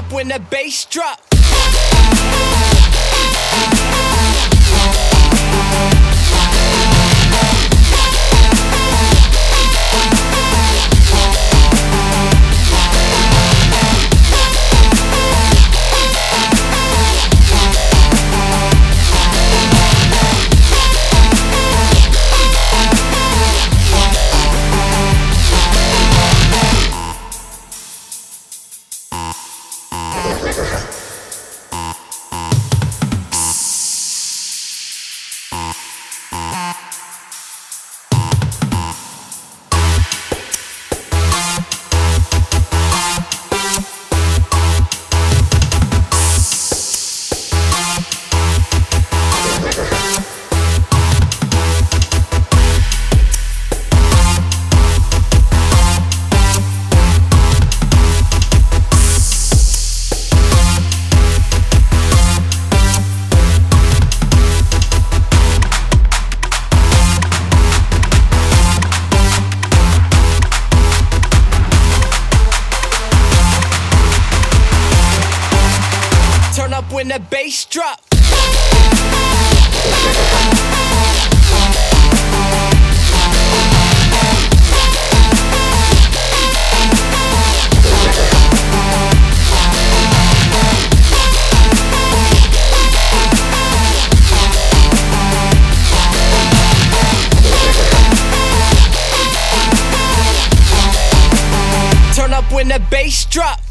up when the bass drop. ハハハ。Up when the bass drop. Turn up when the bass drop.